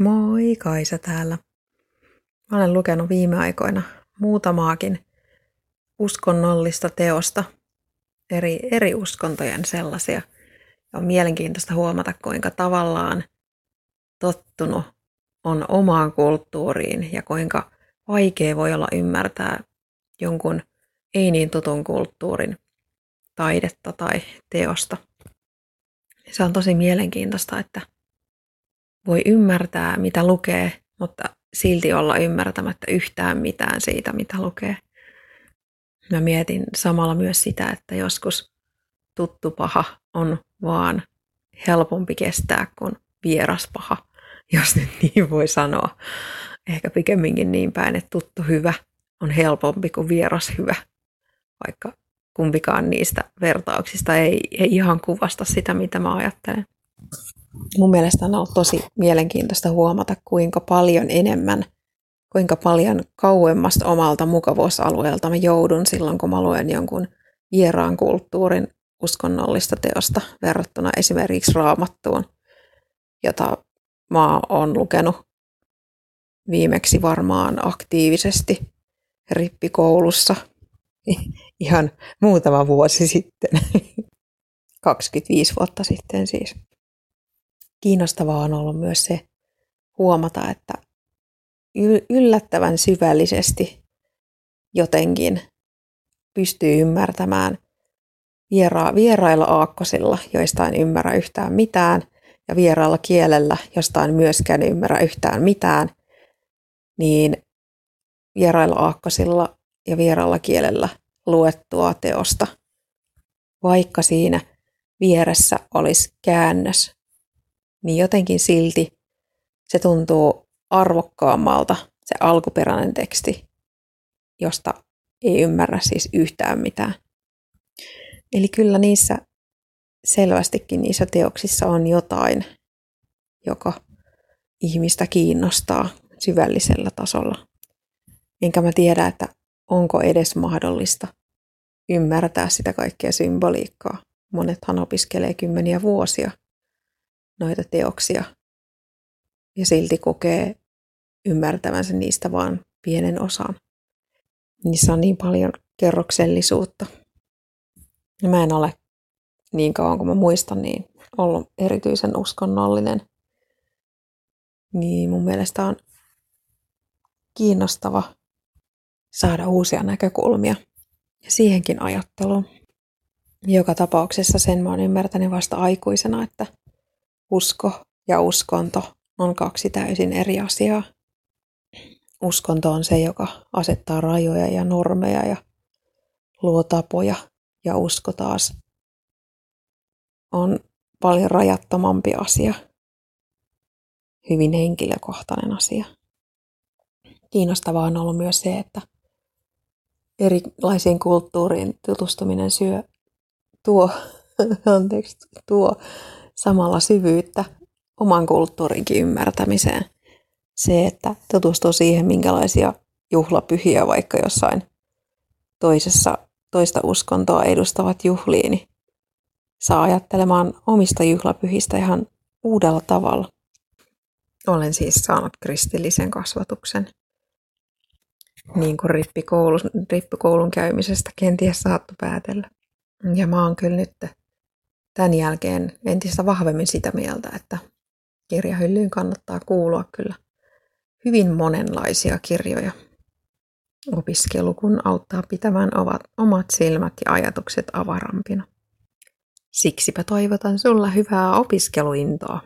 Moi, Kaisa täällä. Mä olen lukenut viime aikoina muutamaakin uskonnollista teosta, eri, eri uskontojen sellaisia. Ja on mielenkiintoista huomata, kuinka tavallaan tottunut on omaan kulttuuriin ja kuinka vaikea voi olla ymmärtää jonkun ei niin tutun kulttuurin taidetta tai teosta. Se on tosi mielenkiintoista, että voi ymmärtää, mitä lukee, mutta silti olla ymmärtämättä yhtään mitään siitä, mitä lukee. Mä mietin samalla myös sitä, että joskus tuttu paha on vaan helpompi kestää kuin vieras paha, jos nyt niin voi sanoa. Ehkä pikemminkin niin päin, että tuttu hyvä on helpompi kuin vieras hyvä, vaikka kumpikaan niistä vertauksista ei, ei ihan kuvasta sitä, mitä mä ajattelen mun mielestä on ollut tosi mielenkiintoista huomata, kuinka paljon enemmän, kuinka paljon kauemmasta omalta mukavuusalueelta mä joudun silloin, kun mä luen jonkun vieraan kulttuurin uskonnollista teosta verrattuna esimerkiksi raamattuun, jota mä oon lukenut viimeksi varmaan aktiivisesti rippikoulussa ihan muutama vuosi sitten, 25 vuotta sitten siis kiinnostavaa on ollut myös se huomata, että yllättävän syvällisesti jotenkin pystyy ymmärtämään viera- vierailla aakkosilla, joista en ymmärrä yhtään mitään, ja vieraalla kielellä, josta en myöskään ymmärrä yhtään mitään, niin vierailla aakkosilla ja vieraalla kielellä luettua teosta, vaikka siinä vieressä olisi käännös niin jotenkin silti se tuntuu arvokkaammalta se alkuperäinen teksti, josta ei ymmärrä siis yhtään mitään. Eli kyllä niissä selvästikin niissä teoksissa on jotain, joka ihmistä kiinnostaa syvällisellä tasolla. Enkä mä tiedä, että onko edes mahdollista ymmärtää sitä kaikkea symboliikkaa. Monethan opiskelee kymmeniä vuosia noita teoksia ja silti kokee ymmärtävänsä niistä vain pienen osan. Niissä on niin paljon kerroksellisuutta. Ja mä en ole niin kauan kuin mä muistan, niin ollut erityisen uskonnollinen. Niin mun mielestä on kiinnostava saada uusia näkökulmia ja siihenkin ajatteluun. Joka tapauksessa sen mä oon ymmärtänyt vasta aikuisena, että usko ja uskonto on kaksi täysin eri asiaa. Uskonto on se, joka asettaa rajoja ja normeja ja luo tapoja, ja usko taas on paljon rajattomampi asia, hyvin henkilökohtainen asia. Kiinnostavaa on ollut myös se, että erilaisiin kulttuuriin tutustuminen syö, tuo, anteeksi, tuo samalla syvyyttä oman kulttuurinkin ymmärtämiseen. Se, että tutustuu siihen, minkälaisia juhlapyhiä vaikka jossain toisessa, toista uskontoa edustavat juhliin, niin saa ajattelemaan omista juhlapyhistä ihan uudella tavalla. Olen siis saanut kristillisen kasvatuksen. Niin kuin rippikoulun, rippikoulun käymisestä kenties saattu päätellä. Ja mä oon kyllä nyt tämän jälkeen entistä vahvemmin sitä mieltä, että kirjahyllyyn kannattaa kuulua kyllä hyvin monenlaisia kirjoja. Opiskelu kun auttaa pitämään omat silmät ja ajatukset avarampina. Siksipä toivotan sulla hyvää opiskeluintoa.